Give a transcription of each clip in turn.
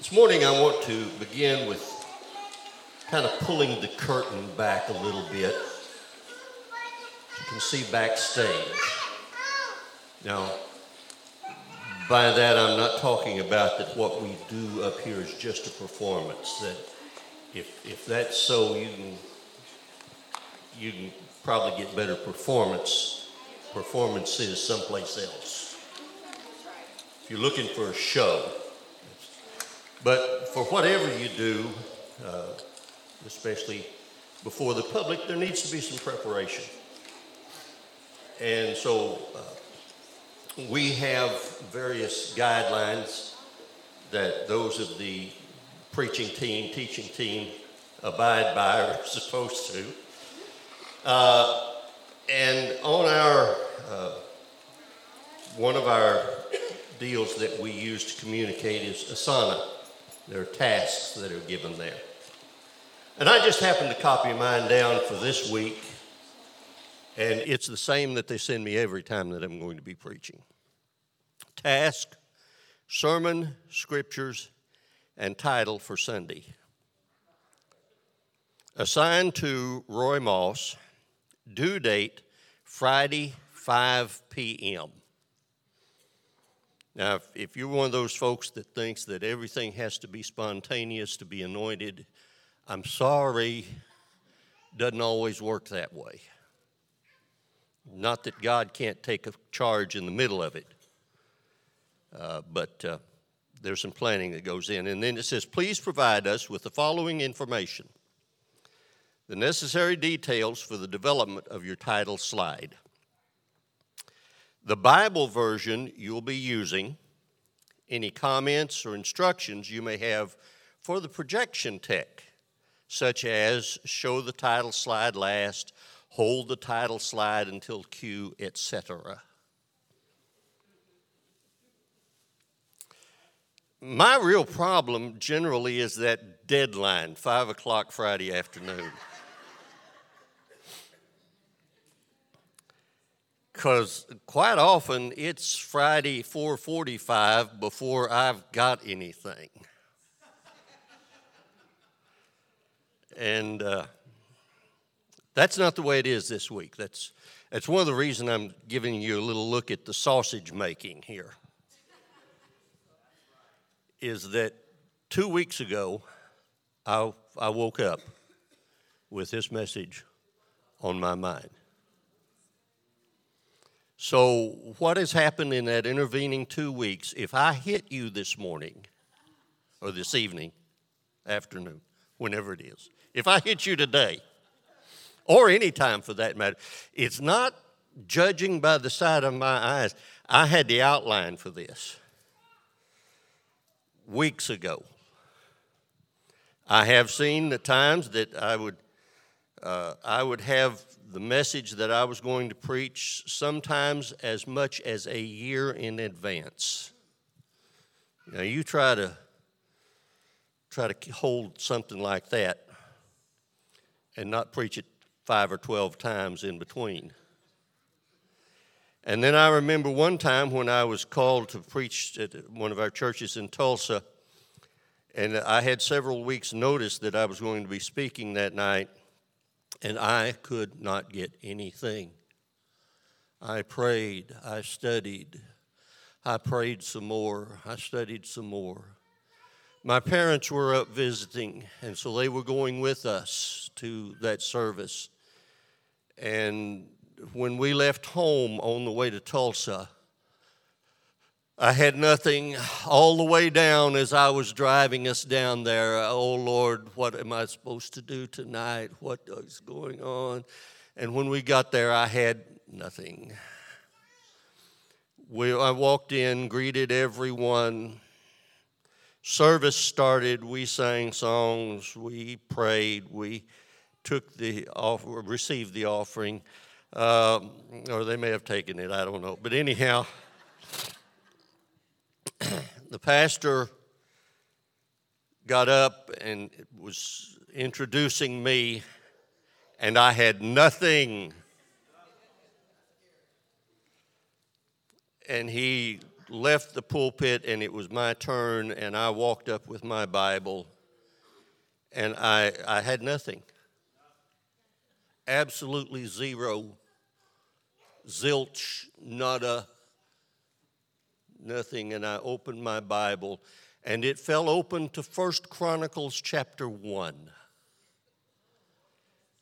This morning, I want to begin with kind of pulling the curtain back a little bit. You can see backstage. Now, by that, I'm not talking about that what we do up here is just a performance. That if, if that's so, you can, you can probably get better performance performances someplace else. If you're looking for a show, but for whatever you do, uh, especially before the public, there needs to be some preparation. And so uh, we have various guidelines that those of the preaching team, teaching team abide by or are supposed to. Uh, and on our, uh, one of our deals that we use to communicate is Asana. There are tasks that are given there. And I just happened to copy mine down for this week, and it's the same that they send me every time that I'm going to be preaching. Task, sermon, scriptures, and title for Sunday. Assigned to Roy Moss, due date Friday, 5 p.m. Now, if, if, you're one of those folks that thinks that everything has to be spontaneous to be anointed, I'm sorry, doesn't always work that way. Not that God can't take a charge in the middle of it, uh, but uh, there's some planning that goes in. And then it says, please provide us with the following information the necessary details for the development of your title slide. The Bible version you'll be using, any comments or instructions you may have for the projection tech, such as show the title slide last, hold the title slide until cue, etc. My real problem generally is that deadline, 5 o'clock Friday afternoon. Because quite often it's Friday 4:45 before I've got anything. and uh, that's not the way it is this week. That's that's one of the reasons I'm giving you a little look at the sausage making here. Is that two weeks ago, I, I woke up with this message on my mind. So, what has happened in that intervening two weeks? If I hit you this morning or this evening, afternoon, whenever it is, if I hit you today, or any time for that matter, it's not judging by the side of my eyes. I had the outline for this weeks ago. I have seen the times that I would, uh, I would have the message that I was going to preach sometimes as much as a year in advance. Now you try to try to hold something like that and not preach it 5 or 12 times in between. And then I remember one time when I was called to preach at one of our churches in Tulsa, and I had several weeks' notice that I was going to be speaking that night and I could not get anything. I prayed, I studied, I prayed some more, I studied some more. My parents were up visiting, and so they were going with us to that service. And when we left home on the way to Tulsa, I had nothing all the way down as I was driving us down there. Oh Lord, what am I supposed to do tonight? What is going on? And when we got there, I had nothing. We, I walked in, greeted everyone. Service started. We sang songs. We prayed. We took the offer, received the offering, um, or they may have taken it. I don't know. But anyhow the pastor got up and was introducing me, and I had nothing. And he left the pulpit and it was my turn, and I walked up with my Bible, and I, I had nothing. Absolutely zero, zilch, nada, nothing. And I opened my Bible, and it fell open to First Chronicles chapter 1.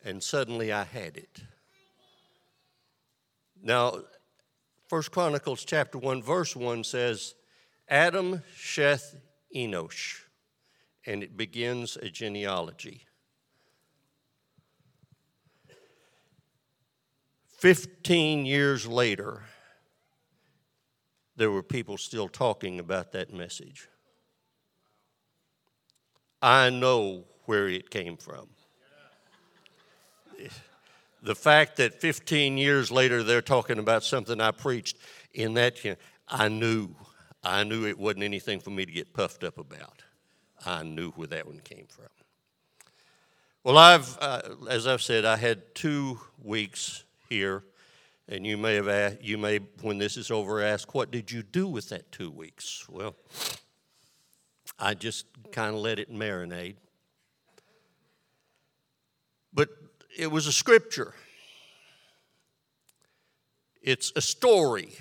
And suddenly I had it. Now, First Chronicles chapter 1, verse 1 says, Adam, Sheth, Enosh. And it begins a genealogy. 15 years later, there were people still talking about that message. I know where it came from the fact that 15 years later they're talking about something I preached in that, I knew. I knew it wasn't anything for me to get puffed up about. I knew where that one came from. Well, I've, uh, as I've said, I had two weeks here, and you may have, asked, you may, when this is over, ask, what did you do with that two weeks? Well, I just kind of let it marinate. But it was a scripture. It's a story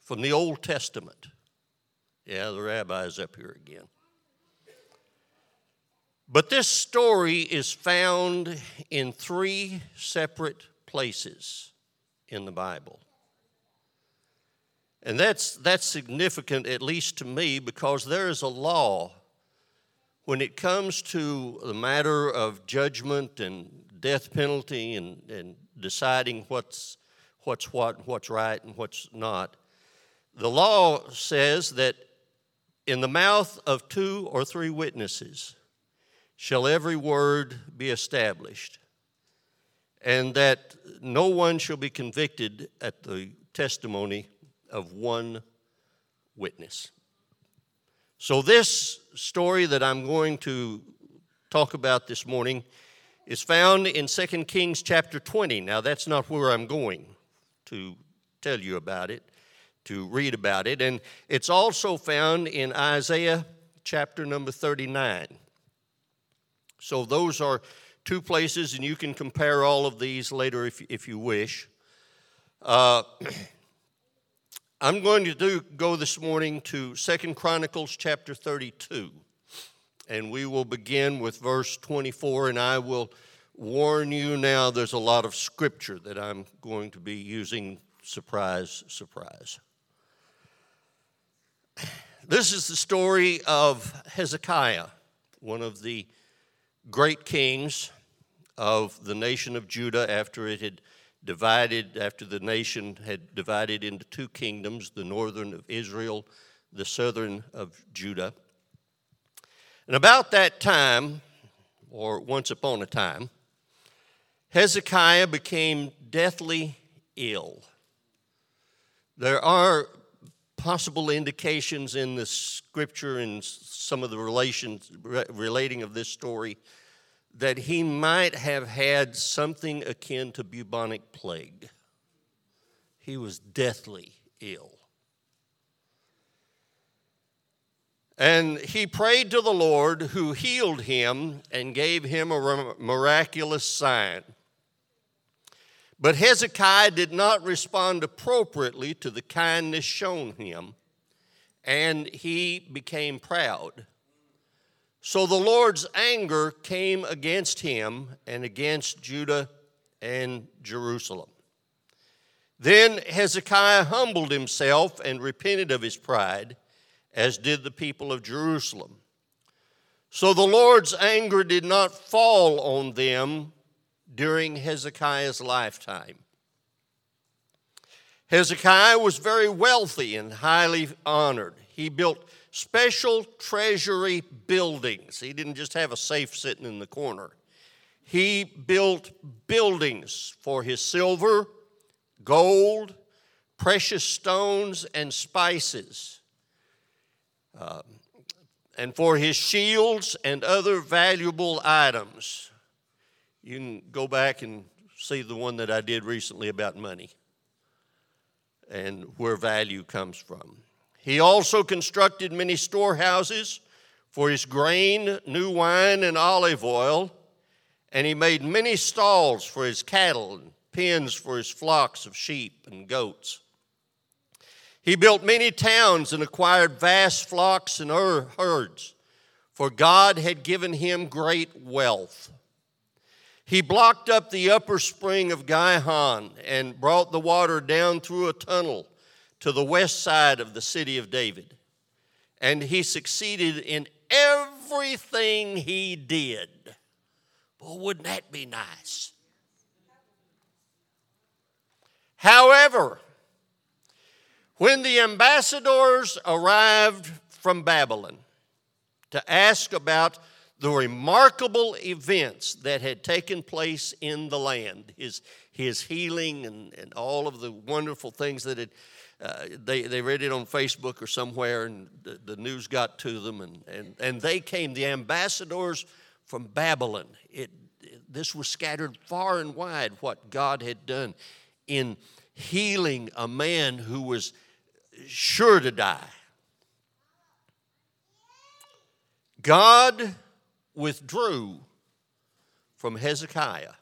from the Old Testament. Yeah, the rabbi is up here again. But this story is found in three separate places in the Bible. And that's, that's significant, at least to me, because there is a law when it comes to the matter of judgment and death penalty and, and deciding what's, what's what, what's right, and what's not. The law says that in the mouth of two or three witnesses shall every word be established, and that no one shall be convicted at the testimony of one witness. So, this story that I'm going to talk about this morning is found in 2 Kings chapter 20. Now, that's not where I'm going to tell you about it, to read about it. And it's also found in Isaiah chapter number 39. So, those are two places, and you can compare all of these later if, if you wish. Uh, I'm going to do, go this morning to Second Chronicles chapter 32 and we will begin with verse 24. And I will warn you now there's a lot of scripture that I'm going to be using. Surprise, surprise. This is the story of Hezekiah, one of the great kings of the nation of Judah after it had divided, after the nation had divided into two kingdoms the northern of Israel, the southern of Judah. And about that time, or once upon a time, Hezekiah became deathly ill. There are possible indications in the scripture and some of the relations relating of this story that he might have had something akin to bubonic plague. He was deathly ill. And he prayed to the Lord who healed him and gave him a miraculous sign. But Hezekiah did not respond appropriately to the kindness shown him, and he became proud. So the Lord's anger came against him and against Judah and Jerusalem. Then Hezekiah humbled himself and repented of his pride as did the people of Jerusalem. So the Lord's anger did not fall on them during Hezekiah's lifetime. Hezekiah was very wealthy and highly honored. He built special treasury buildings. He didn't just have a safe sitting in the corner. He built buildings for his silver, gold, precious stones, and spices. Um, and for his shields and other valuable items. You can go back and see the one that I did recently about money and where value comes from. He also constructed many storehouses for his grain, new wine, and olive oil, and he made many stalls for his cattle and pens for his flocks of sheep and goats. He built many towns and acquired vast flocks and herds, for God had given him great wealth. He blocked up the upper spring of Gihon and brought the water down through a tunnel to the west side of the city of David. And he succeeded in everything he did. Well, wouldn't that be nice? However, when the ambassadors arrived from Babylon to ask about the remarkable events that had taken place in the land, his, his healing and, and all of the wonderful things that had, uh, they, they read it on Facebook or somewhere and the, the news got to them and, and, and they came, the ambassadors from Babylon. It, this was scattered far and wide what God had done in healing a man who was sure to die. God withdrew from Hezekiah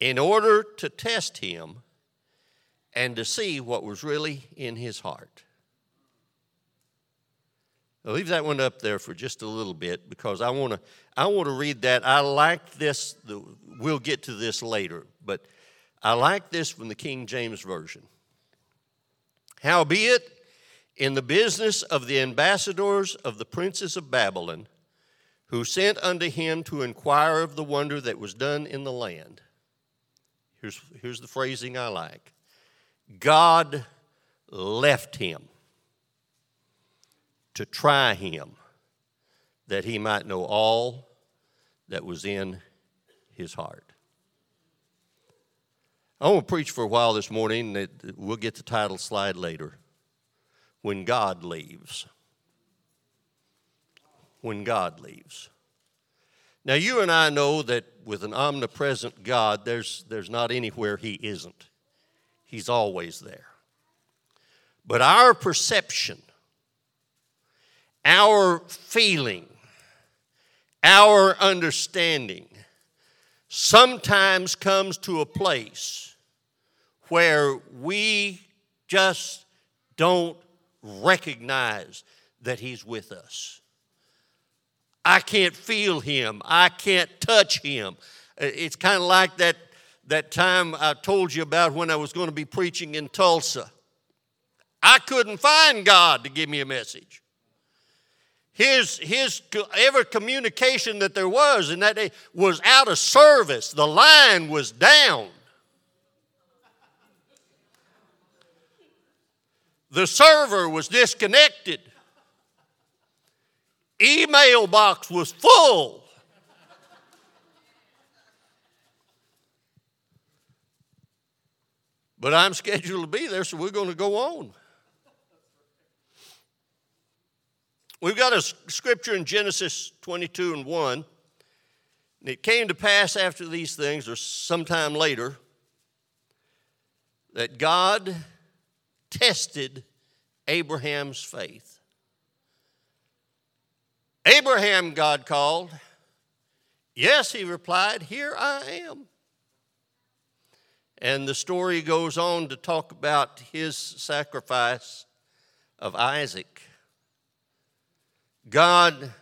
in order to test him and to see what was really in his heart. I'll leave that one up there for just a little bit because I want to I want to read that. I like this. We'll get to this later, but I like this from the King James Version. Howbeit, in the business of the ambassadors of the princes of Babylon, who sent unto him to inquire of the wonder that was done in the land. Here's, here's the phrasing I like God left him to try him that he might know all that was in his heart. I want to preach for a while this morning. We'll get the title slide later. When God leaves when God leaves. Now, you and I know that with an omnipresent God, there's, there's not anywhere He isn't, He's always there. But our perception, our feeling, our understanding sometimes comes to a place where we just don't recognize that He's with us. I can't feel him. I can't touch him. It's kind of like that, that time I told you about when I was going to be preaching in Tulsa. I couldn't find God to give me a message. His, his every communication that there was in that day was out of service. The line was down. The server was disconnected email box was full. But I'm scheduled to be there, so we're going to go on. We've got a scripture in Genesis 22 and 1. And it came to pass after these things, or sometime later, that God tested Abraham's faith. Abraham, God called. Yes, he replied, Here I am. And the story goes on to talk about his sacrifice of Isaac. God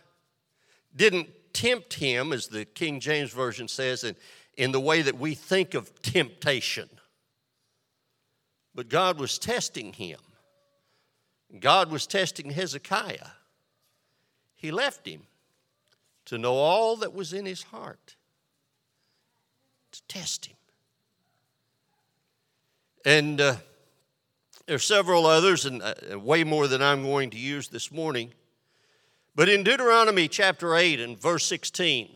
didn't tempt him, as the King James Version says, in, in the way that we think of temptation. But God was testing him. God was testing Hezekiah. He left him to know all that was in his heart, to test him. And uh, there are several others, and uh, way more than I'm going to use this morning. But in Deuteronomy chapter 8 and verse 16,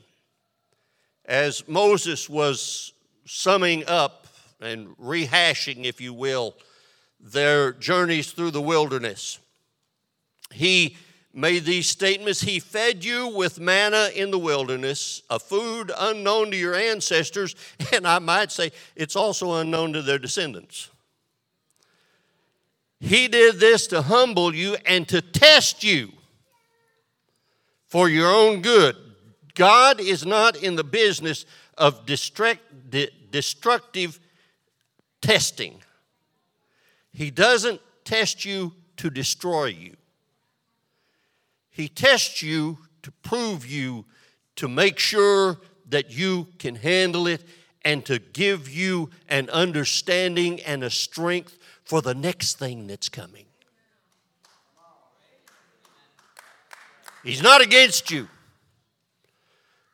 as Moses was summing up and rehashing, if you will, their journeys through the wilderness, he made these statements He fed you with manna in the wilderness, a food unknown to your ancestors, and I might say it's also unknown to their descendants. He did this to humble you and to test you for your own good. God is not in the business of destructive testing. He doesn't test you to destroy you. He tests you to prove you, to make sure that you can handle it, and to give you an understanding and a strength for the next thing that's coming. He's not against you.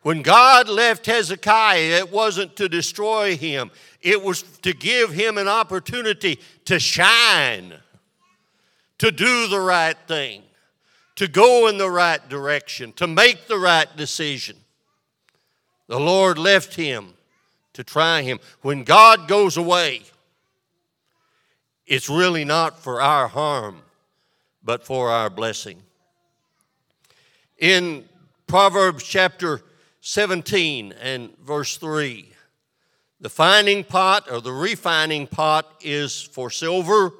When God left Hezekiah, it wasn't to destroy him, it was to give him an opportunity to shine, to do the right thing, to go in the right direction, to make the right decision. The Lord left him to try him. When God goes away, it's really not for our harm, but for our blessing. In Proverbs chapter 17 and verse 3. The finding pot or the refining pot is for silver,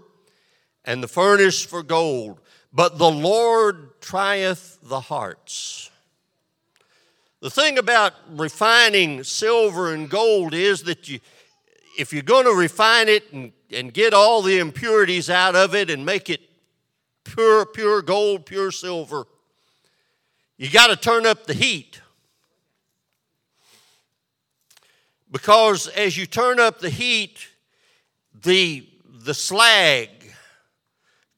and the furnace for gold. But the Lord trieth the hearts. The thing about refining silver and gold is that you, if you're going to refine it and, and get all the impurities out of it and make it pure, pure gold, pure silver, you got to turn up the heat. Because as you turn up the heat, the, the slag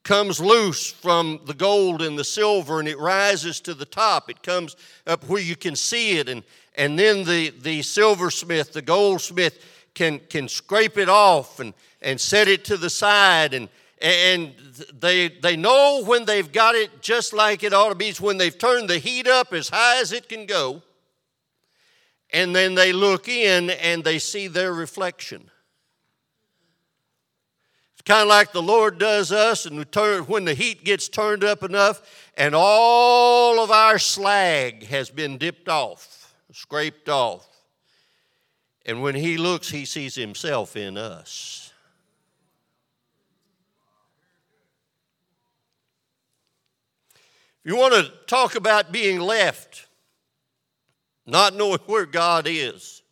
comes loose from the gold and the silver and it rises to the top. It comes up where you can see it, and, and then the, the silversmith, the goldsmith, can, can scrape it off and, and set it to the side. And, and they, they know when they've got it just like it ought to be. It's when they've turned the heat up as high as it can go and then they look in and they see their reflection. Kind of like the Lord does us, and turn, when the heat gets turned up enough, and all of our slag has been dipped off, scraped off. And when He looks, He sees Himself in us. If you want to talk about being left, not knowing where God is.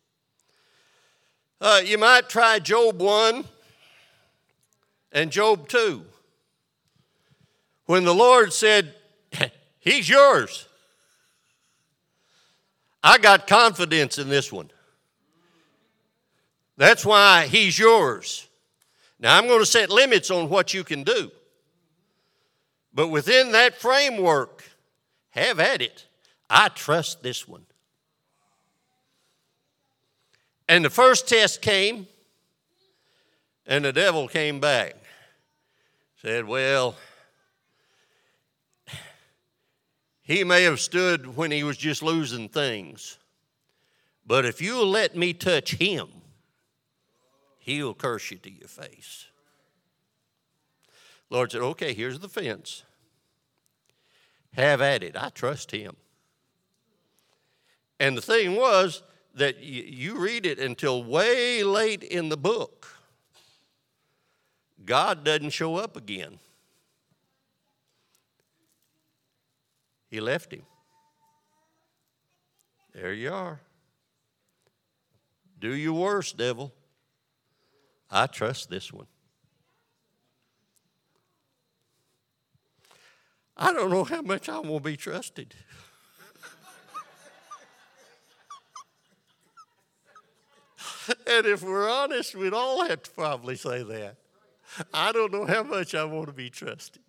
Uh, you might try Job 1 and Job 2. When the Lord said, He's yours. I got confidence in this one. That's why He's yours. Now, I'm going to set limits on what you can do. But within that framework, have at it. I trust this one. And the first test came, and the devil came back. Said, Well, he may have stood when he was just losing things, but if you'll let me touch him, he'll curse you to your face. Lord said, Okay, here's the fence. Have at it. I trust him. And the thing was, that you read it until way late in the book. God doesn't show up again. He left him. There you are. Do your worst, devil. I trust this one. I don't know how much I will be trusted. and if we're honest, we'd all have to probably say that. I don't know how much I want to be trusted.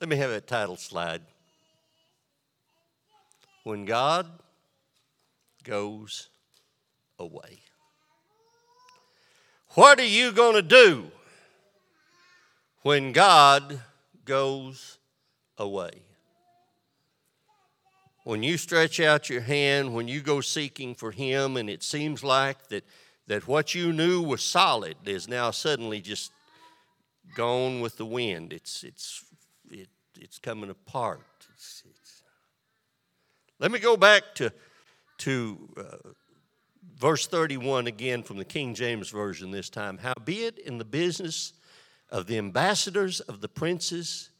Let me have a title slide. When God goes away. What are you going to do when God goes away. When you stretch out your hand, when you go seeking for Him, and it seems like that, that what you knew was solid is now suddenly just gone with the wind. It's, it's, it, it's coming apart. It's, it's. Let me go back to, to uh, verse 31 again from the King James Version this time. Howbeit in the business of the ambassadors of the princes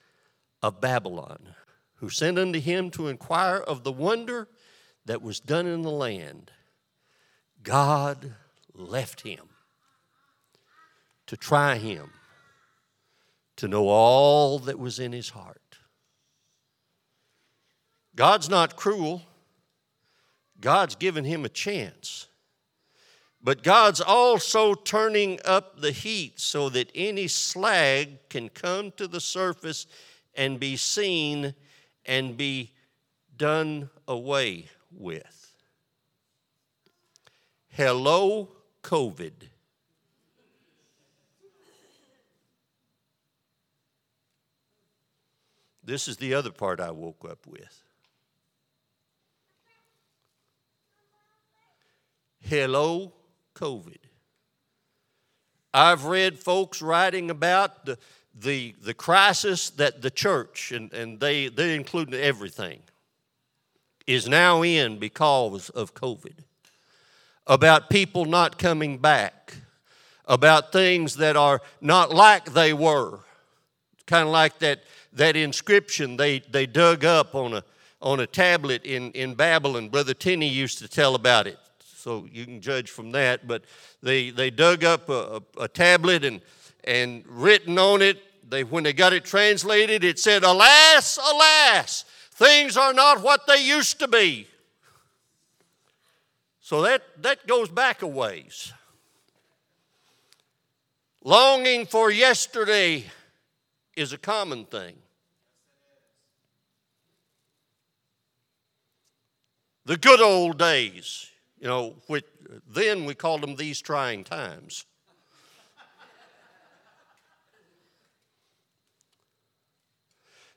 of Babylon, who sent unto him to inquire of the wonder that was done in the land, God left him to try him, to know all that was in his heart. God's not cruel. God's given him a chance. But God's also turning up the heat so that any slag can come to the surface and be seen and be done away with. Hello, COVID. This is the other part I woke up with. Hello, COVID. I've read folks writing about the, the, the crisis that the church, and, and they, they include everything, is now in because of COVID. About people not coming back, about things that are not like they were. Kind of like that, that inscription they, they dug up on a, on a tablet in, in Babylon. Brother Tenney used to tell about it so you can judge from that. But they, they dug up a, a, a tablet and, and written on it, they, when they got it translated, it said, Alas, alas, things are not what they used to be. So that, that goes back a ways. Longing for yesterday is a common thing. The good old days you know, which, then we called them these trying times.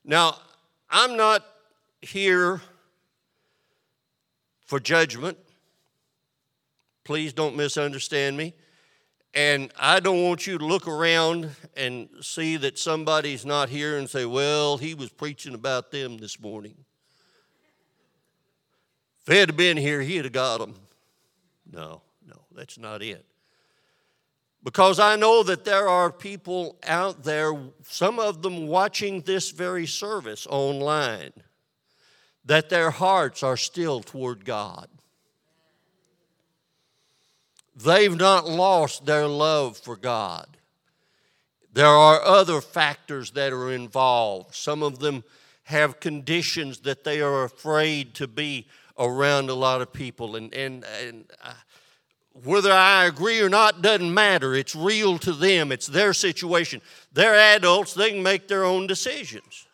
Now, I'm not here for judgment. Please don't misunderstand me. And I don't want you to look around and see that somebody's not here and say, well, he was preaching about them this morning. If he had been here, he'd have got them. No, no, that's not it. Because I know that there are people out there, some of them watching this very service online, that their hearts are still toward God. They've not lost their love for God. There are other factors that are involved. Some of them have conditions that they are afraid to be around a lot of people. And, and, and uh, whether I agree or not doesn't matter. It's real to them, it's their situation. They're adults, they can make their own decisions.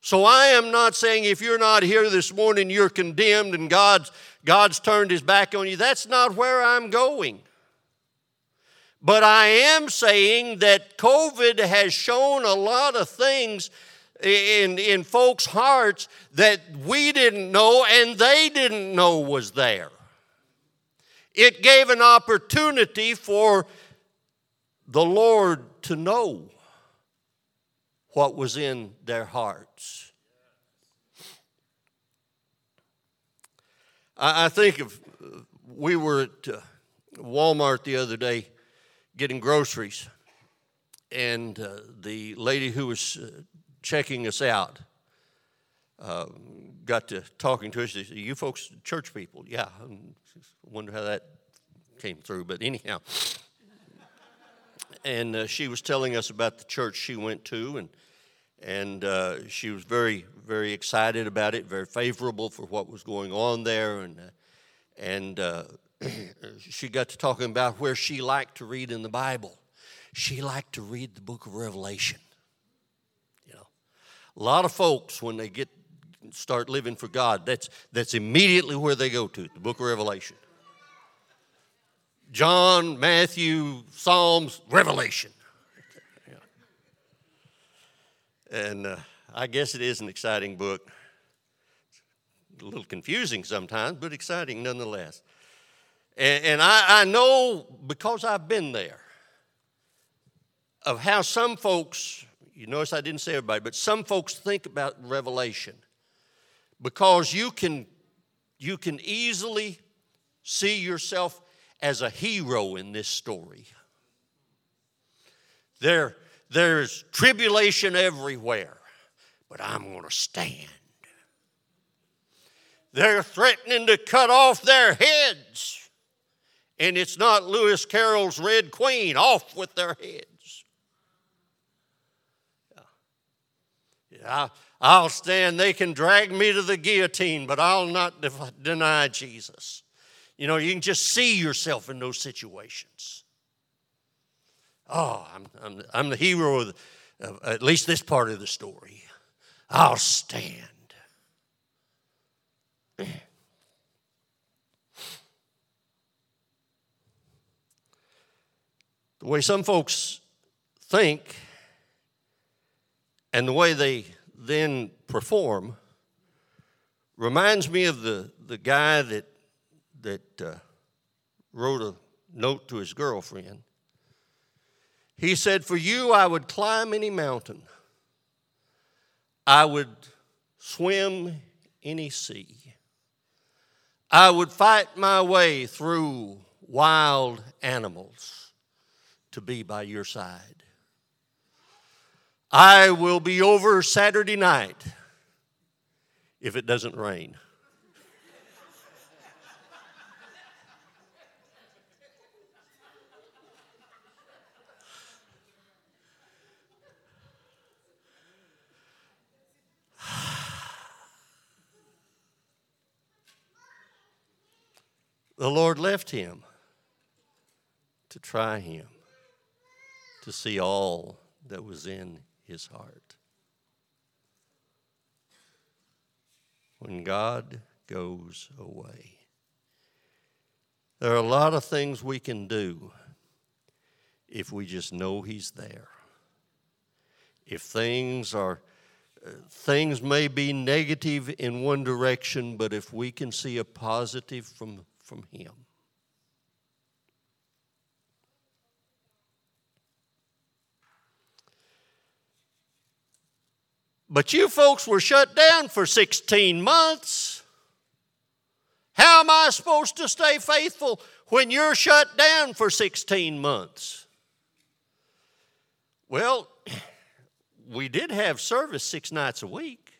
So I am not saying if you're not here this morning, you're condemned and God's, God's turned his back on you. That's not where I'm going. But I am saying that COVID has shown a lot of things in, in folks' hearts that we didn't know and they didn't know was there. It gave an opportunity for the Lord to know what was in their hearts. I, think of we were at uh, Walmart the other day getting groceries, and uh, the lady who was uh, checking us out uh, got to talking to us. She said, You folks, church people? Yeah. I wonder how that came through, but anyhow. and uh, she was telling us about the church she went to, and and uh, she was very, very excited about it, very favorable for what was going on there, and uh, and uh, she got to talking about where she liked to read in the Bible. She liked to read the Book of Revelation. You know, a lot of folks, when they get start living for God, that's, that's immediately where they go to, the book of Revelation. John, Matthew, Psalms, Revelation. And uh, I guess it is an exciting book. A little confusing sometimes, but exciting nonetheless. And, and I, I know because I've been there of how some folks you notice I didn't say everybody, but some folks think about Revelation because you can you can easily see yourself as a hero in this story. There, there's tribulation everywhere, but I'm going to stand. They're threatening to cut off their heads. And it's not Lewis Carroll's Red Queen, off with their heads. Yeah. I'll stand. They can drag me to the guillotine, but I'll not de- deny Jesus. You know, you can just see yourself in those situations. Oh, I'm, I'm, I'm the hero of, the, of at least this part of the story. I'll stand. The way some folks think and the way they then perform reminds me of the, the guy that, that uh, wrote a note to his girlfriend. He said, For you, I would climb any mountain, I would swim any sea, I would fight my way through wild animals to be by your side. I will be over Saturday night if it doesn't rain. the Lord left him to try him, to see all that was in his heart. When God goes away, there are a lot of things we can do if we just know He's there. If things are uh, things may be negative in one direction, but if we can see a positive from, from Him, But you folks were shut down for 16 months. How am I supposed to stay faithful when you're shut down for 16 months? Well, we did have service six nights a week.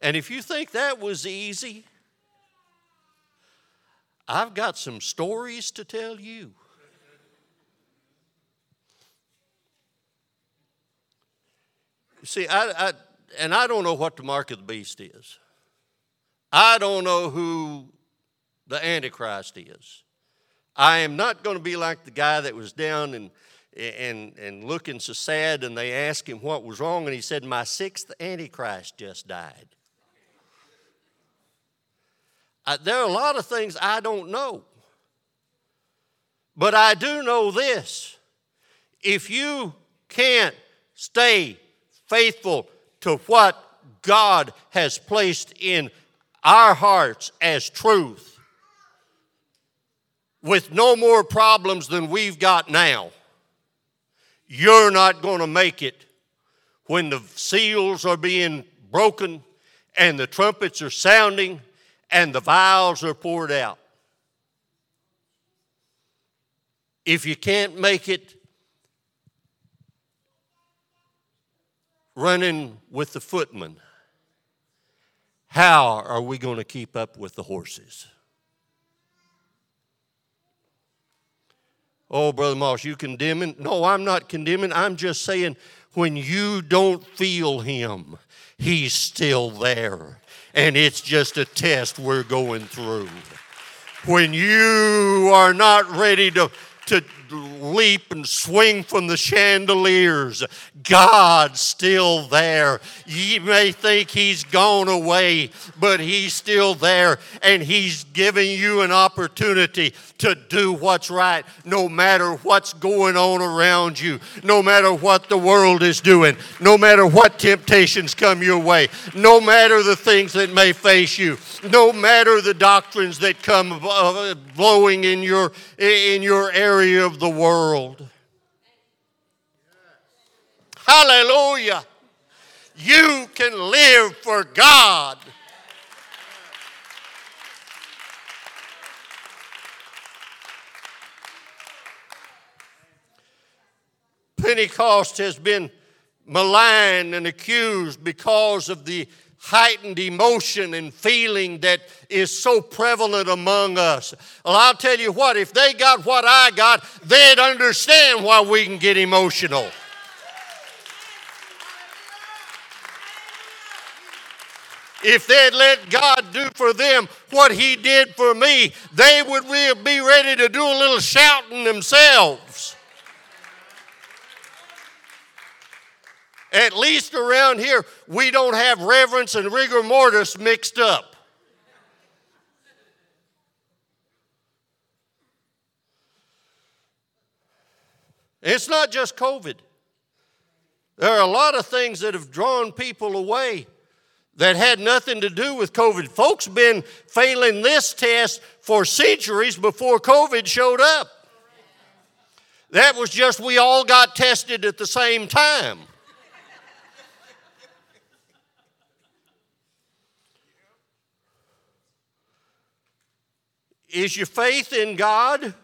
And if you think that was easy, I've got some stories to tell you. See, I, I, and I don't know what the mark of the beast is. I don't know who the Antichrist is. I am not going to be like the guy that was down and, and, and looking so sad, and they asked him what was wrong, and he said, My sixth Antichrist just died. I, there are a lot of things I don't know. But I do know this if you can't stay faithful to what God has placed in our hearts as truth with no more problems than we've got now, you're not going to make it when the seals are being broken and the trumpets are sounding and the vials are poured out. If you can't make it running with the footmen, how are we going to keep up with the horses? Oh, Brother Moss, you condemning? No, I'm not condemning. I'm just saying when you don't feel Him, He's still there. And it's just a test we're going through. When you are not ready to, to leap and swing from the chandeliers. God's still there. You may think He's gone away, but He's still there, and He's giving you an opportunity to do what's right, no matter what's going on around you, no matter what the world is doing, no matter what temptations come your way, no matter the things that may face you, no matter the doctrines that come uh, blowing in your, in your area of the the world. Hallelujah. You can live for God. Pentecost has been maligned and accused because of the heightened emotion and feeling that is so prevalent among us. Well, I'll tell you what, if they got what I got, they'd understand why we can get emotional. If they'd let God do for them what He did for me, they would be ready to do a little shouting themselves. At least around here, we don't have reverence and rigor mortis mixed up. It's not just COVID. There are a lot of things that have drawn people away that had nothing to do with COVID. Folks been failing this test for centuries before COVID showed up. That was just we all got tested at the same time. Is your faith in God?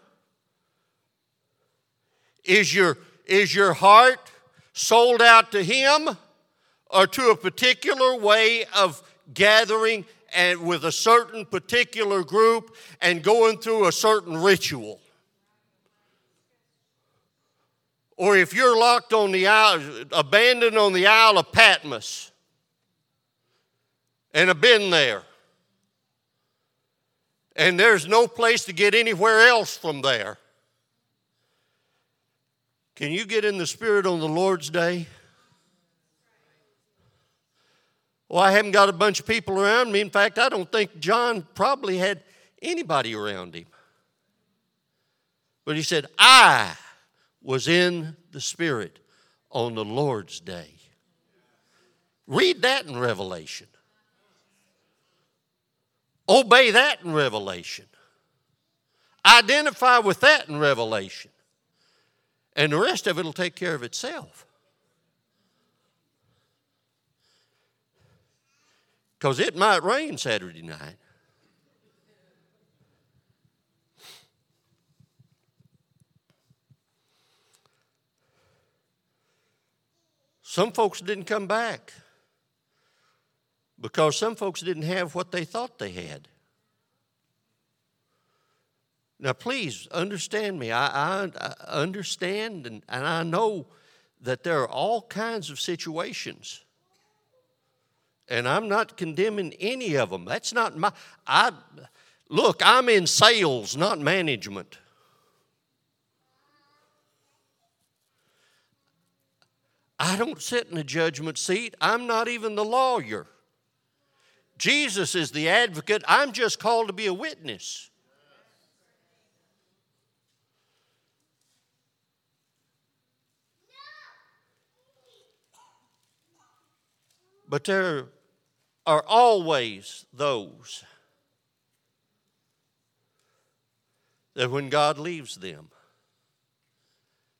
Is your, is your heart sold out to Him or to a particular way of gathering and with a certain particular group and going through a certain ritual? Or if you're locked on the isle, abandoned on the Isle of Patmos and have been there and there's no place to get anywhere else from there. Can you get in the Spirit on the Lord's day? Well, I haven't got a bunch of people around me. In fact, I don't think John probably had anybody around him. But he said, I was in the Spirit on the Lord's day. Read that in Revelation. Obey that in Revelation. Identify with that in Revelation. And the rest of it will take care of itself. Because it might rain Saturday night. Some folks didn't come back because some folks didn't have what they thought they had. Now, please understand me. I, I, I understand and, and I know that there are all kinds of situations. And I'm not condemning any of them. That's not my. I look. I'm in sales, not management. I don't sit in a judgment seat. I'm not even the lawyer. Jesus is the advocate. I'm just called to be a witness. But there are always those that when God leaves them,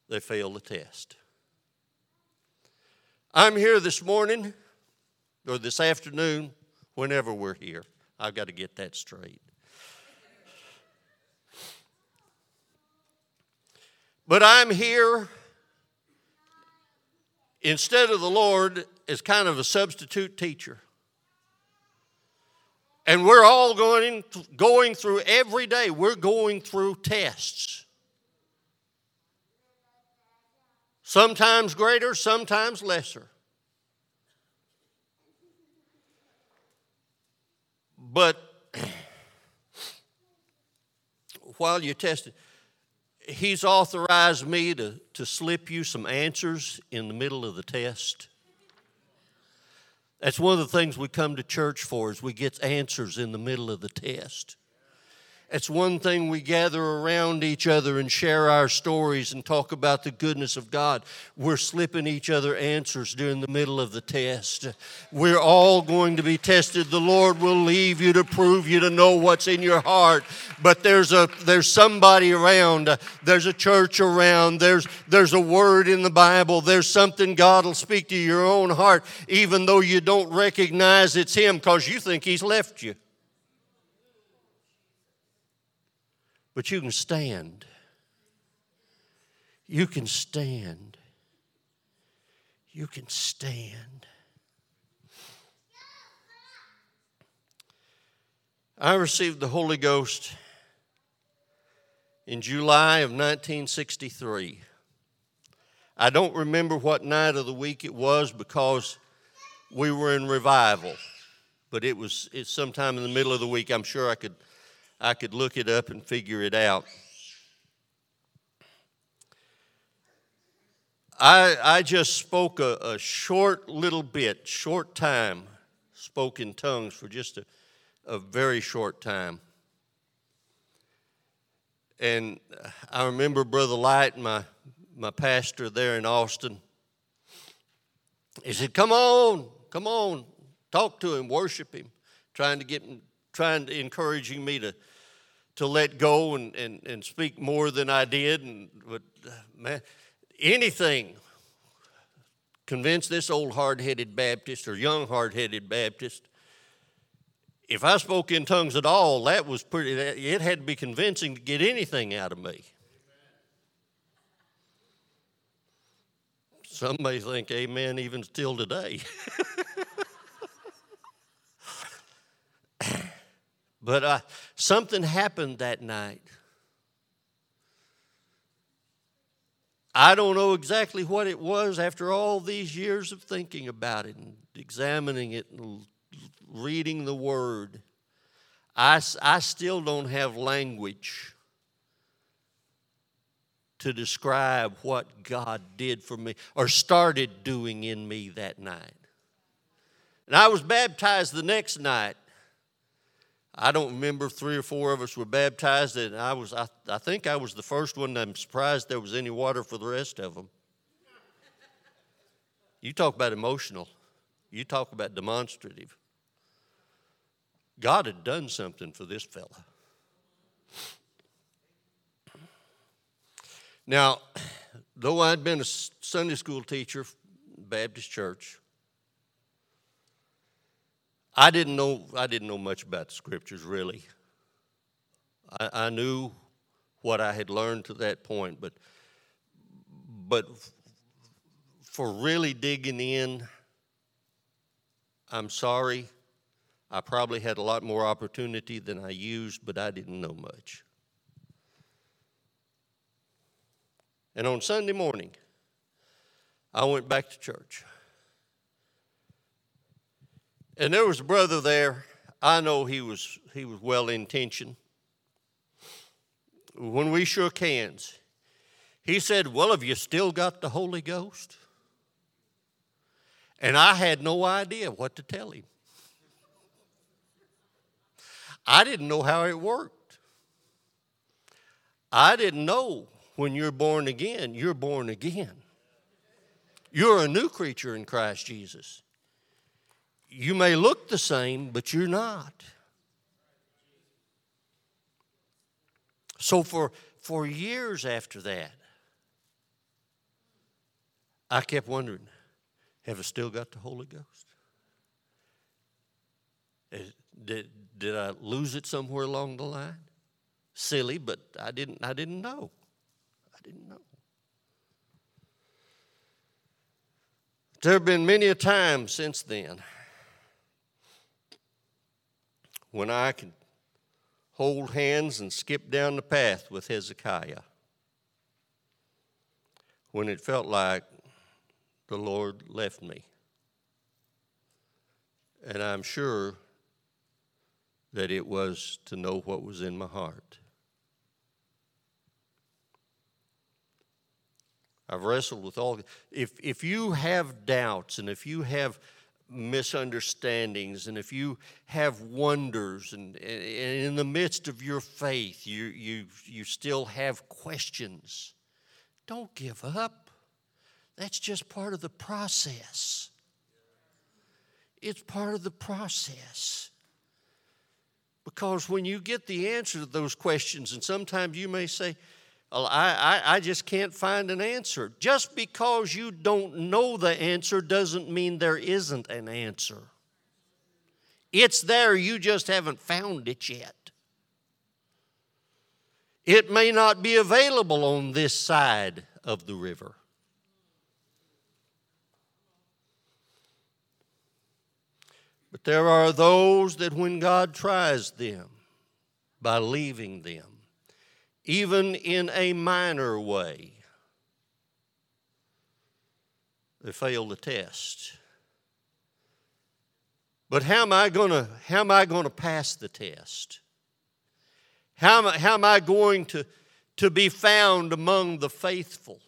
they fail the test. I'm here this morning or this afternoon whenever we're here. I've got to get that straight. But I'm here instead of the Lord as kind of a substitute teacher. And we're all going, going through every day, we're going through tests. Sometimes greater, sometimes lesser. But while you're testing, he's authorized me to, to slip you some answers in the middle of the test. That's one of the things we come to church for is we get answers in the middle of the test. It's one thing we gather around each other and share our stories and talk about the goodness of God. We're slipping each other answers during the middle of the test. We're all going to be tested. The Lord will leave you to prove you to know what's in your heart. But there's a there's somebody around. There's a church around. There's there's a word in the Bible. There's something God will speak to your own heart, even though you don't recognize it's Him because you think He's left you. But you can stand. You can stand. you can stand. I received the Holy Ghost in July of 1963. I don't remember what night of the week it was because we were in revival, but it was it's sometime in the middle of the week. I'm sure I could I could look it up and figure it out. I, I just spoke a, a short little bit, short time, spoke in tongues for just a, a very short time. And I remember Brother Light, my, my pastor there in Austin. He said, Come on, come on, talk to him, worship him, trying to get him, trying to encouraging me to, to let go and, and, and speak more than I did. And but uh, man, anything convince this old hard-headed Baptist or young hard-headed Baptist if I spoke in tongues at all, that was pretty, it had to be convincing to get anything out of me. Some may think amen even still today. but uh, something happened that night. I don't know exactly what it was after all these years of thinking about it and examining it and reading the Word, I, I still don't have language to describe what God did for me or started doing in me that night. And I was baptized the next night. I don't remember three or four of us were baptized, and I was I, I think I was the first one. I'm surprised there was any water for the rest of them. You talk about emotional. You talk about demonstrative. God had done something for this fella. Now, though I'd been a Sunday school teacher, Baptist church, I didn't know I didn't know much about the scriptures really. I, I knew what I had learned to that point, but but for really digging in, I'm sorry I probably had a lot more opportunity than I used, but I didn't know much. And on Sunday morning, I went back to church. And there was a brother there. I know he was he was well intentioned. When we shook hands, he said, Well, have you still got the Holy Ghost? And I had no idea what to tell him. I didn't know how it worked. I didn't know when you're born again, you're born again. You're a new creature in Christ Jesus. You may look the same, but you're not. So for, for years after that, I kept wondering, have I still got the Holy Ghost? Did, did I lose it somewhere along the line? Silly, but I didn't, I didn't know. I didn't know. There have been many a time since then when I could hold hands and skip down the path with Hezekiah. When it felt like the Lord left me. And I'm sure that it was to know what was in my heart. I've wrestled with all. If, if you have doubts and if you have misunderstandings and if you have wonders and, and in the midst of your faith you, you, you still have questions, don't give up. That's just part of the process. It's part of the process. Because when you get the answer to those questions, and sometimes you may say, I, I, I just can't find an answer. Just because you don't know the answer doesn't mean there isn't an answer. It's there, you just haven't found it yet. It may not be available on this side of the river. But there are those that, when God tries them by leaving them, even in a minor way, they fail the test. But how am I going to how am I to pass the test? How am I, how am I going to, to be found among the faithful?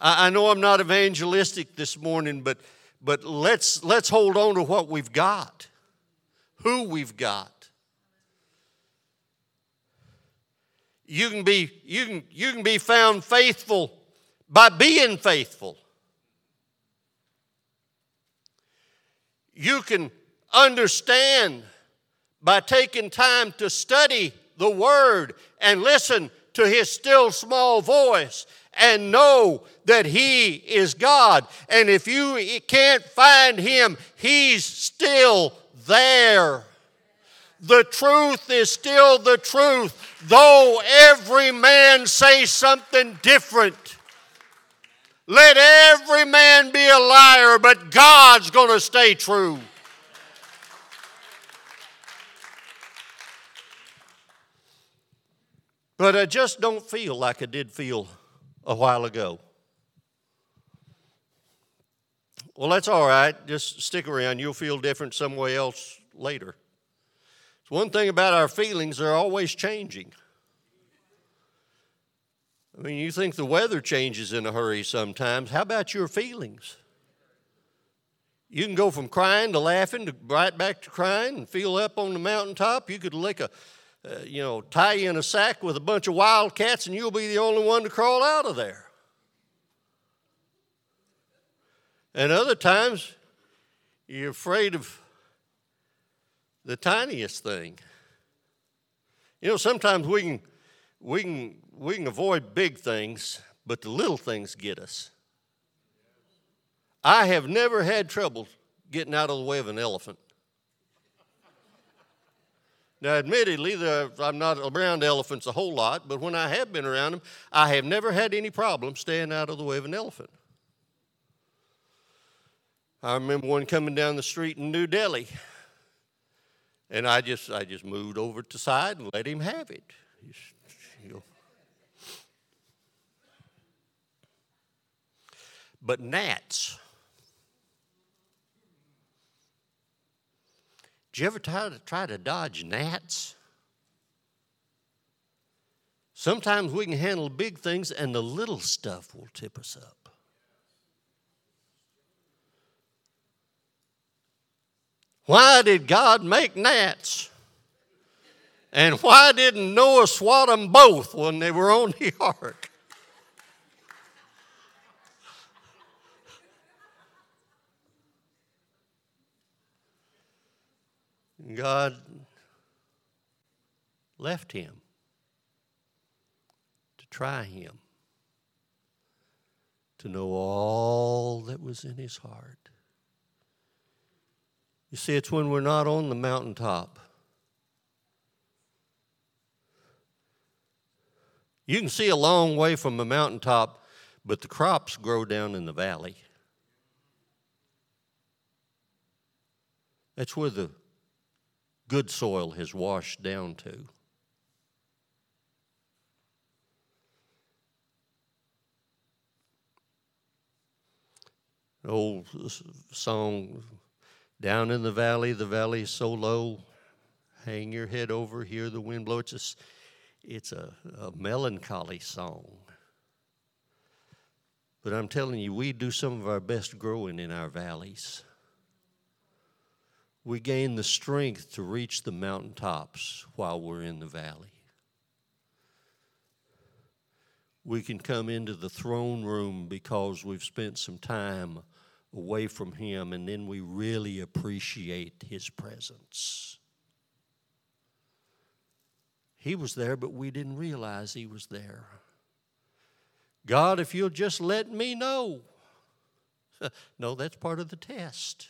I, I know I'm not evangelistic this morning, but but let's let's hold on to what we've got, who we've got. You can be you can you can be found faithful by being faithful. you can understand by taking time to study the Word and listen to His still small voice and know that He is God. And if you can't find Him, He's still there. The truth is still the truth, though every man say something different. Let every man be a liar, but God's going to stay true. But I just don't feel like I did feel a while ago. Well, that's all right. Just stick around. You'll feel different somewhere else later. It's one thing about our feelings, they're always changing. I mean, you think the weather changes in a hurry sometimes. How about your feelings? You can go from crying to laughing to right back to crying and feel up on the mountaintop. You could lick a, uh, you know, tie you in a sack with a bunch of wildcats and you'll be the only one to crawl out of there. And other times, you're afraid of the tiniest thing. You know, sometimes we can, we can we can avoid big things, but the little things get us. I have never had trouble getting out of the way of an elephant. Now, admittedly, I'm not around elephants a whole lot, but when I have been around them, I have never had any problem staying out of the way of an elephant. I remember one coming down the street in New Delhi, and I just I just moved over to side and let him have it. But gnats. Did you ever try to, try to dodge gnats? Sometimes we can handle big things and the little stuff will tip us up. Why did God make gnats? And why didn't Noah swat them both when they were on the ark? God left him to try him, to know all that was in his heart. You see, it's when we're not on the mountaintop. You can see a long way from the mountaintop, but the crops grow down in the valley. That's where the good soil has washed down to. old song, Down in the Valley, the valley is so low, hang your head over, hear the wind blow. It's a, it's a, a melancholy song. But I'm telling you, we do some of our best growing in our valleys we gain the strength to reach the mountaintops while we're in the valley. We can come into the throne room because we've spent some time away from Him, and then we really appreciate His presence. He was there, but we didn't realize He was there. God, if you'll just let me know. no, that's part of the test.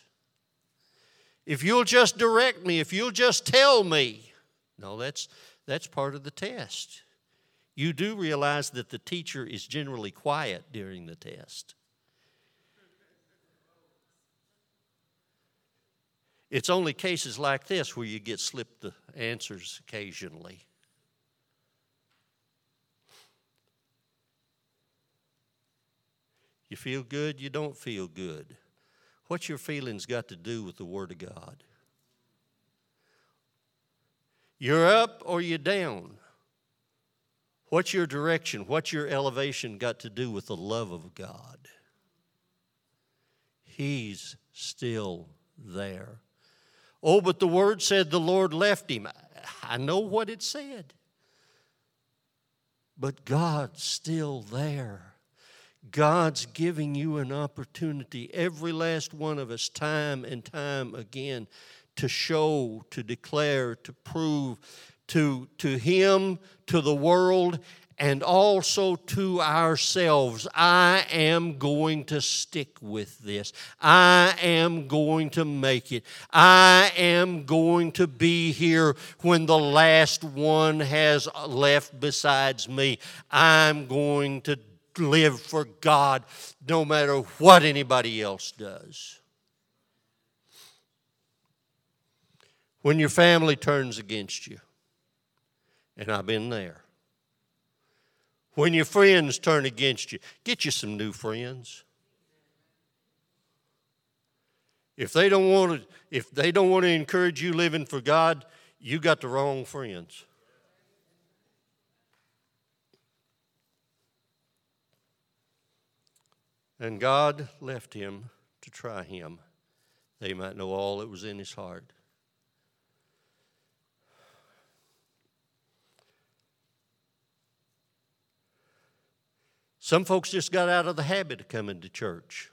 If you'll just direct me, if you'll just tell me. No, that's, that's part of the test. You do realize that the teacher is generally quiet during the test. It's only cases like this where you get slipped the answers occasionally. You feel good, you don't feel good. What's your feelings got to do with the Word of God? You're up or you're down. What's your direction? What's your elevation got to do with the love of God? He's still there. Oh, but the word said the Lord left him. I know what it said. But God's still there. God's giving you an opportunity, every last one of us, time and time again, to show, to declare, to prove to, to Him, to the world, and also to ourselves. I am going to stick with this. I am going to make it. I am going to be here when the last one has left besides me. I'm going to live for God no matter what anybody else does. When your family turns against you, and I've been there when your friends turn against you, get you some new friends. If they don't want to, if they don't want to encourage you living for God, you got the wrong friends. And God left him to try him, they might know all that was in his heart. Some folks just got out of the habit of coming to church.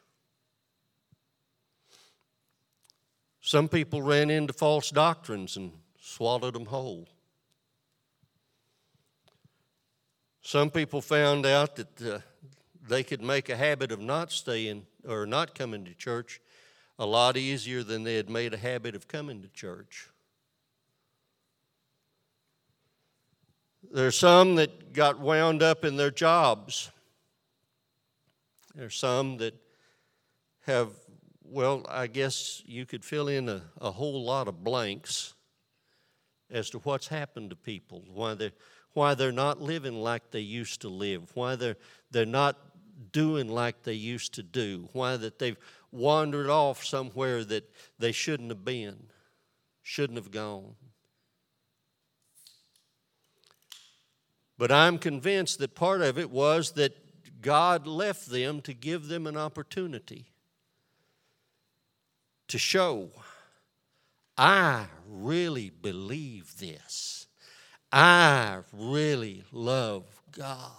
Some people ran into false doctrines and swallowed them whole. Some people found out that uh, they could make a habit of not staying or not coming to church a lot easier than they had made a habit of coming to church. There are some that got wound up in their jobs there's some that have, well, I guess you could fill in a, a whole lot of blanks as to what's happened to people, why they're, why they're not living like they used to live, why they're, they're not doing like they used to do, why that they've wandered off somewhere that they shouldn't have been, shouldn't have gone. But I'm convinced that part of it was that God left them to give them an opportunity to show I really believe this. I really love God.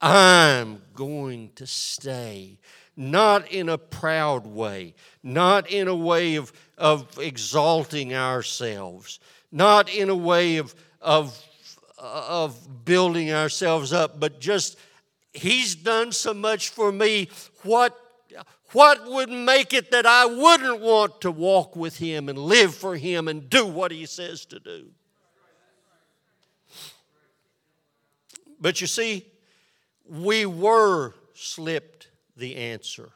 I'm going to stay, not in a proud way, not in a way of, of exalting ourselves, not in a way of, of of building ourselves up, but just He's done so much for me. What, what would make it that I wouldn't want to walk with Him and live for Him and do what He says to do? But you see, we were slipped the answer.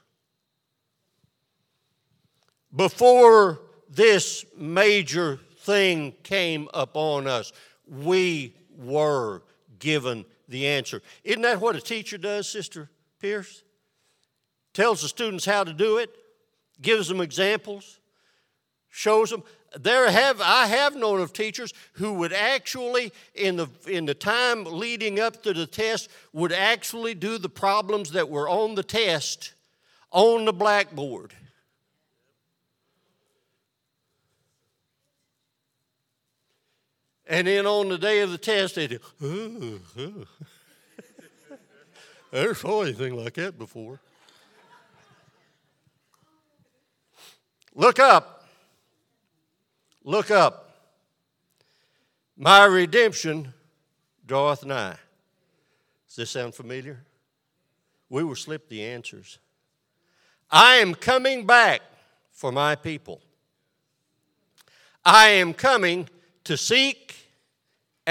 Before this major thing came upon us, we were given the answer. Isn't that what a teacher does, Sister Pierce? Tells the students how to do it, gives them examples, shows them. There have I have known of teachers who would actually, in the in the time leading up to the test, would actually do the problems that were on the test on the blackboard. And then on the day of the test, they do, oh. I never saw anything like that before. Look up. Look up. My redemption draweth nigh. Does this sound familiar? We were slipped the answers. I am coming back for my people. I am coming to seek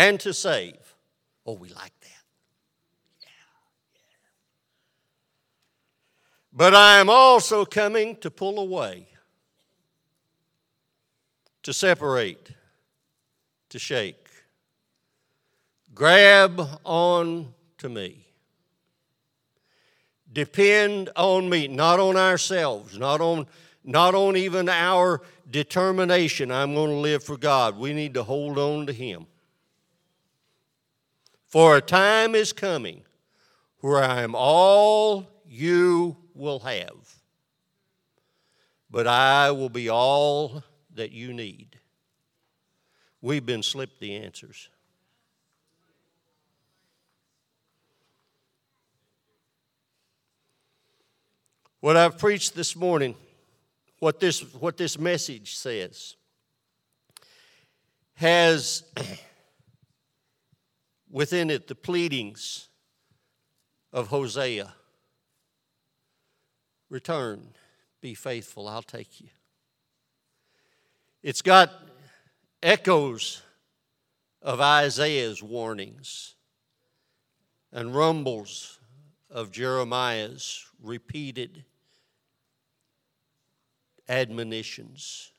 and to save. Oh, we like that. Yeah, yeah. But I am also coming to pull away. to separate, to shake. Grab on to me. Depend on me, not on ourselves, not on, not on even our determination. I'm going to live for God. We need to hold on to Him. For a time is coming where I am all you will have, but I will be all that you need. We've been slipped the answers. What I've preached this morning, what this, what this message says, has within it the pleadings of Hosea Return, be faithful, I'll take you. It's got echoes of Isaiah's warnings and rumbles of Jeremiah's repeated admonitions.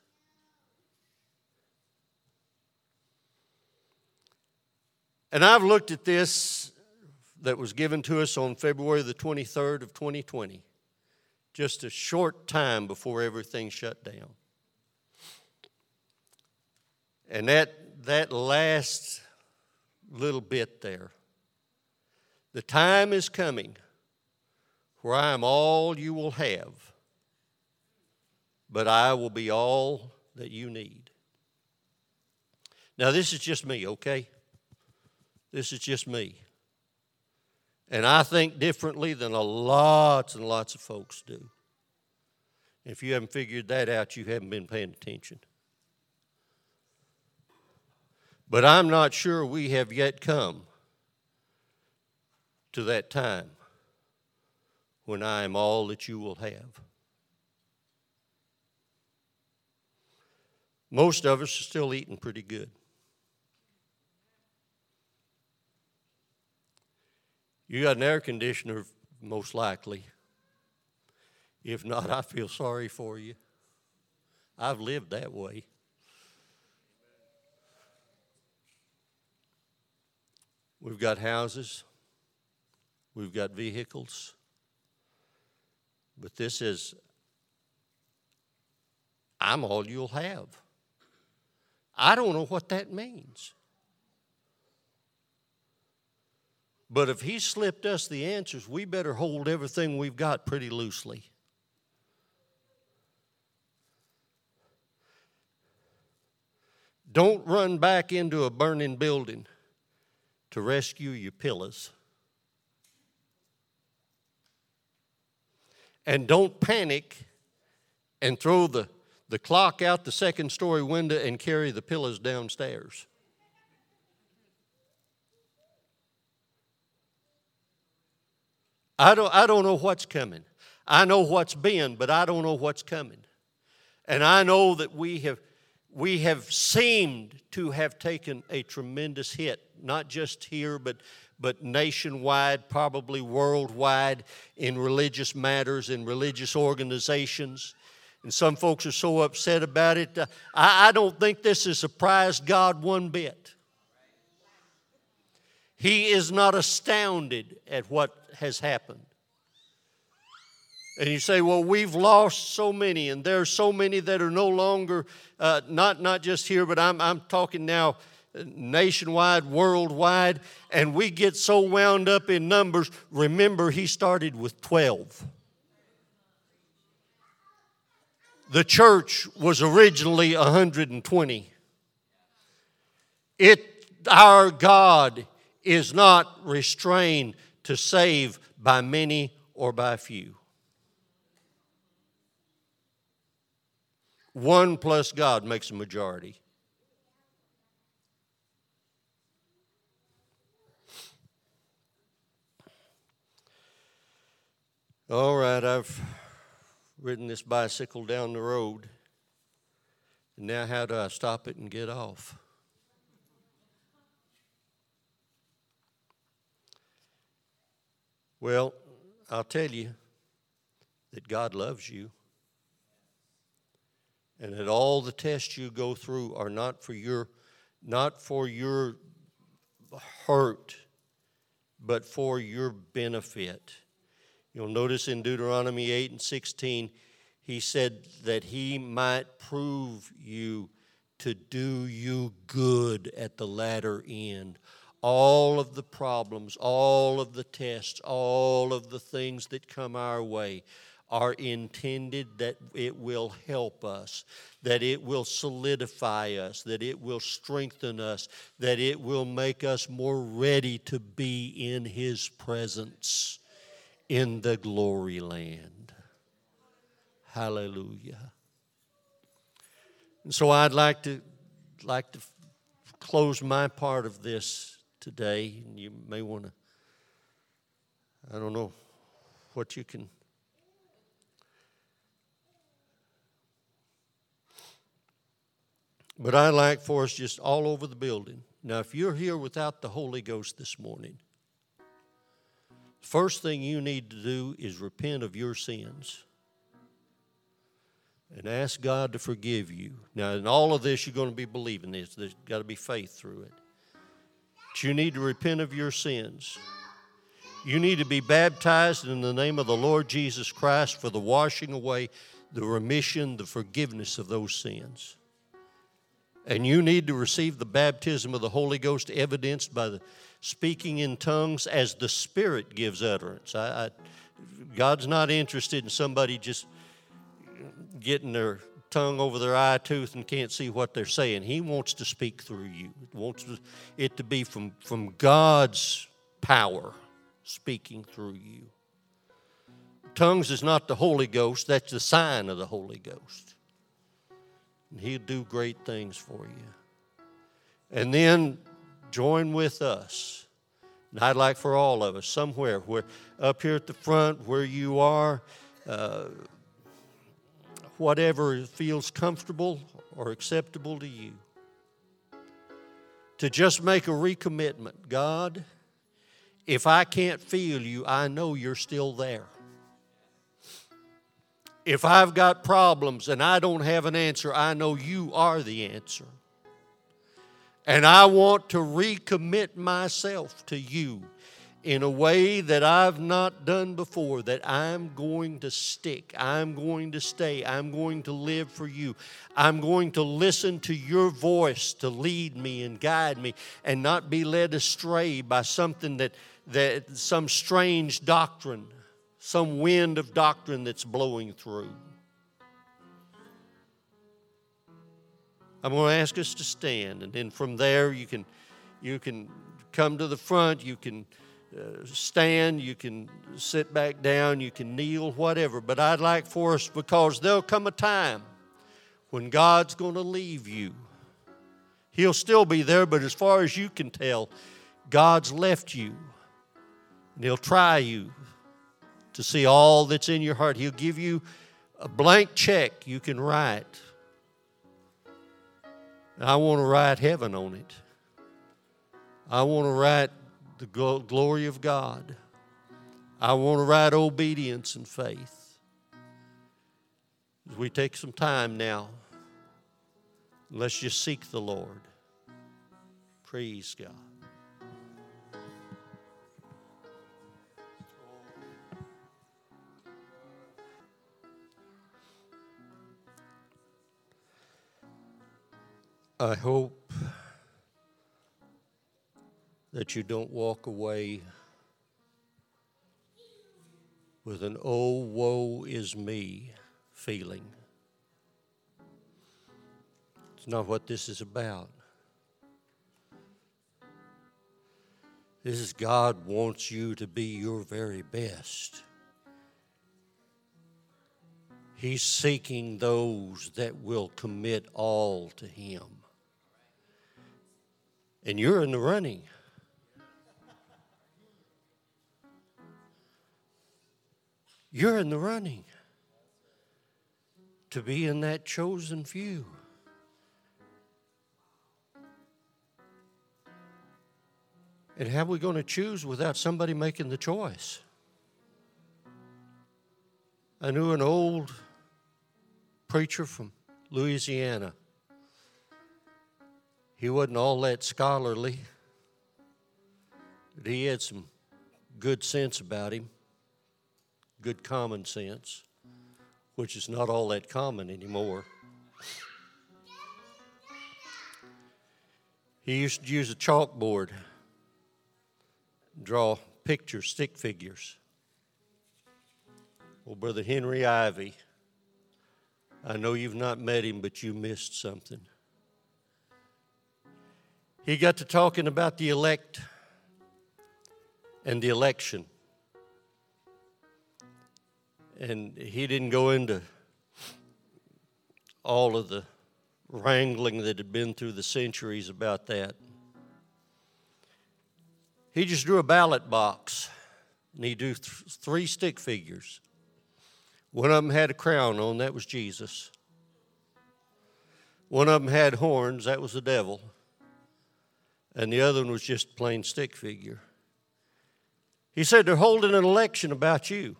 And I've looked at this that was given to us on February the 23rd of 2020, just a short time before everything shut down. And that, that last little bit there, the time is coming where I am all you will have, but I will be all that you need. Now, this is just me, okay? This is just me. And I think differently than a lots and lots of folks do. If you haven't figured that out, you haven't been paying attention. But I'm not sure we have yet come to that time when I am all that you will have. Most of us are still eating pretty good. You got an air conditioner, most likely. If not, I feel sorry for you. I've lived that way. We've got houses, we've got vehicles, but this is, I'm all you'll have. I don't know what that means. But if he slipped us the answers, we better hold everything we've got pretty loosely. Don't run back into a burning building to rescue your pillars. And don't panic and throw the, the clock out the second story window and carry the pillows downstairs. I don't, I don't know what's coming. I know what's been, but I don't know what's coming. And I know that we have, we have seemed to have taken a tremendous hit, not just here, but, but nationwide, probably worldwide, in religious matters, in religious organizations. And some folks are so upset about it. I, I don't think this has surprised God one bit. He is not astounded at what has happened. And you say, well, we've lost so many, and there are so many that are no longer, uh, not, not just here, but I'm, I'm talking now nationwide, worldwide, and we get so wound up in numbers. Remember, he started with 12. The church was originally 120. It, our God is not restrained to save by many or by few. One plus God makes a majority. All right, I've ridden this bicycle down the road. Now, how do I stop it and get off? Well, I'll tell you that God loves you and that all the tests you go through are not for your not for your hurt but for your benefit. You'll notice in deuteronomy 8 and 16 he said that he might prove you to do you good at the latter end all of the problems all of the tests all of the things that come our way are intended that it will help us, that it will solidify us, that it will strengthen us, that it will make us more ready to be in His presence in the glory land. Hallelujah. And so I'd like to like to close my part of this today, and you may want to I don't know what you can But I'd like for us just all over the building. Now, if you're here without the Holy Ghost this morning, first thing you need to do is repent of your sins and ask God to forgive you. Now, in all of this, you're going to be believing this. There's got to be faith through it. You need to repent of your sins. You need to be baptized in the name of the Lord Jesus Christ for the washing away, the remission, the forgiveness of those sins. And you need to receive the baptism of the Holy Ghost evidenced by the speaking in tongues as the Spirit gives utterance. I, I, God's not interested in somebody just getting their tongue over their eye tooth and can't see what they're saying. He wants to speak through you. He wants it to be from, from God's power speaking through you. Tongues is not the Holy Ghost, that's the sign of the Holy Ghost and He'll do great things for you. And then join with us. And I'd like for all of us, somewhere, where up here at the front, where you are, uh, whatever feels comfortable or acceptable to you, to just make a recommitment. God, if I can't feel you, I know you're still there. If I've got problems and I don't have an answer, I know you are the answer. And I want to recommit myself to you in a way that I've not done before, that I'm going to stick, I'm going to stay, I'm going to live for you. I'm going to listen to your voice to lead me and guide me and not be led astray by something that, that some strange doctrine some wind of doctrine that's blowing through. I'm going to ask us to stand, and then from there you can, you can come to the front, you can uh, stand, you can sit back down, you can kneel, whatever. But I'd like for us, because there'll come a time when God's going to leave you. He'll still be there, but as far as you can tell, God's left you. And He'll try you to see all that's in your heart. He'll give you a blank check you can write. I want to write heaven on it. I want to write the glory of God. I want to write obedience and faith. As we take some time now, let's just seek the Lord. Praise God. I hope that you don't walk away with an oh, woe is me feeling. It's not what this is about. This is God wants you to be your very best. He's seeking those that will commit all to Him and you're in the running. You're in the running to be in that chosen few. And how are we going to choose without somebody making the choice? I knew an old preacher from Louisiana. He wasn't all that scholarly, but he had some good sense about him, good common sense, which is not all that common anymore. He used to use a chalkboard, draw pictures, stick figures. Well, Brother Henry Ivy, I know you've not met him, but you missed something. He got to talking about the elect and the election. And he didn't go into all of the wrangling that had been through the centuries about that. He just drew a ballot box and he drew th- three stick figures. One of them had a crown on, that was Jesus. One of them had horns, that was the devil. And the other one was just plain stick figure. He said they're holding an election about you,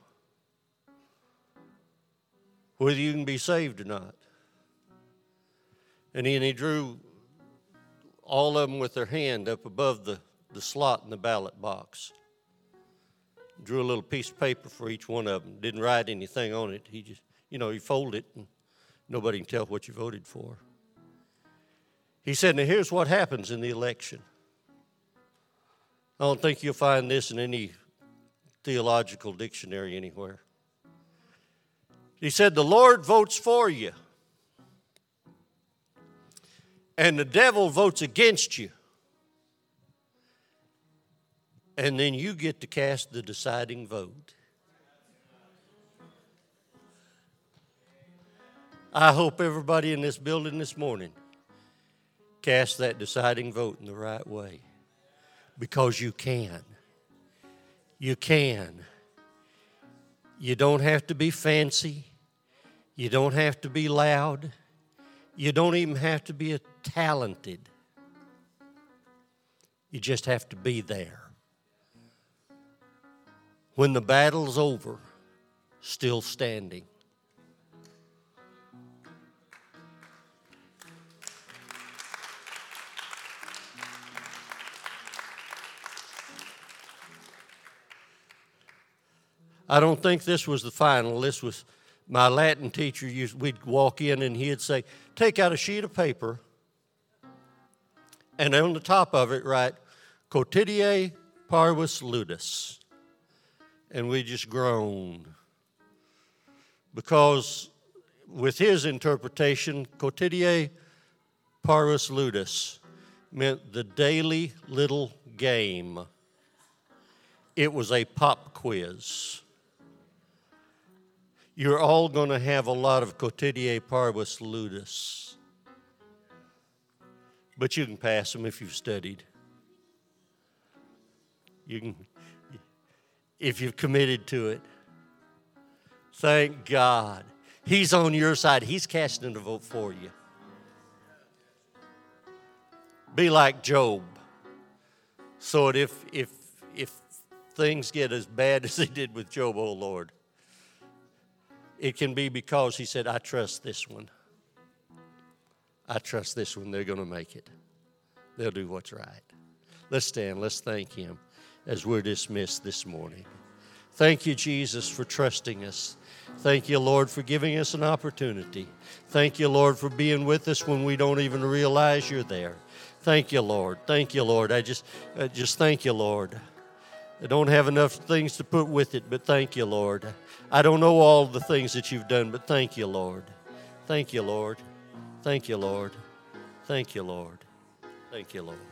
whether you can be saved or not. And he, and he drew all of them with their hand up above the, the slot in the ballot box. Drew a little piece of paper for each one of them. Didn't write anything on it. He just, you know, he folded it and nobody can tell what you voted for. He said, Now here's what happens in the election. I don't think you'll find this in any theological dictionary anywhere. He said, The Lord votes for you and the devil votes against you. And then you get to cast the deciding vote. I hope everybody in this building this morning cast that deciding vote in the right way because you can. You can. You don't have to be fancy. You don't have to be loud. You don't even have to be talented. You just have to be there. When the battle's over, still standing. I don't think this was the final. This was my Latin teacher used, we'd walk in and he'd say, Take out a sheet of paper, and on the top of it, write, Quotidie parvis ludus. And we just groaned. Because with his interpretation, Quotidie parvis ludus meant the daily little game. It was a pop quiz you're all going to have a lot of quotidie parvis ludus. But you can pass them if you've studied. You can, if you've committed to it. Thank God. He's on your side. He's casting a vote for you. Be like Job. So if if if things get as bad as they did with Job, oh Lord, it can be because he said, I trust this one. I trust this one. They're going to make it. They'll do what's right. Let's stand. Let's thank him as we're dismissed this morning. Thank you, Jesus, for trusting us. Thank you, Lord, for giving us an opportunity. Thank you, Lord, for being with us when we don't even realize you're there. Thank you, Lord. Thank you, Lord. I just, I just thank you, Lord. I don't have enough things to put with it, but thank you, Lord. I don't know all the things that you've done, but thank you, Lord. Thank you, Lord. Thank you, Lord. Thank you, Lord. Thank you, Lord.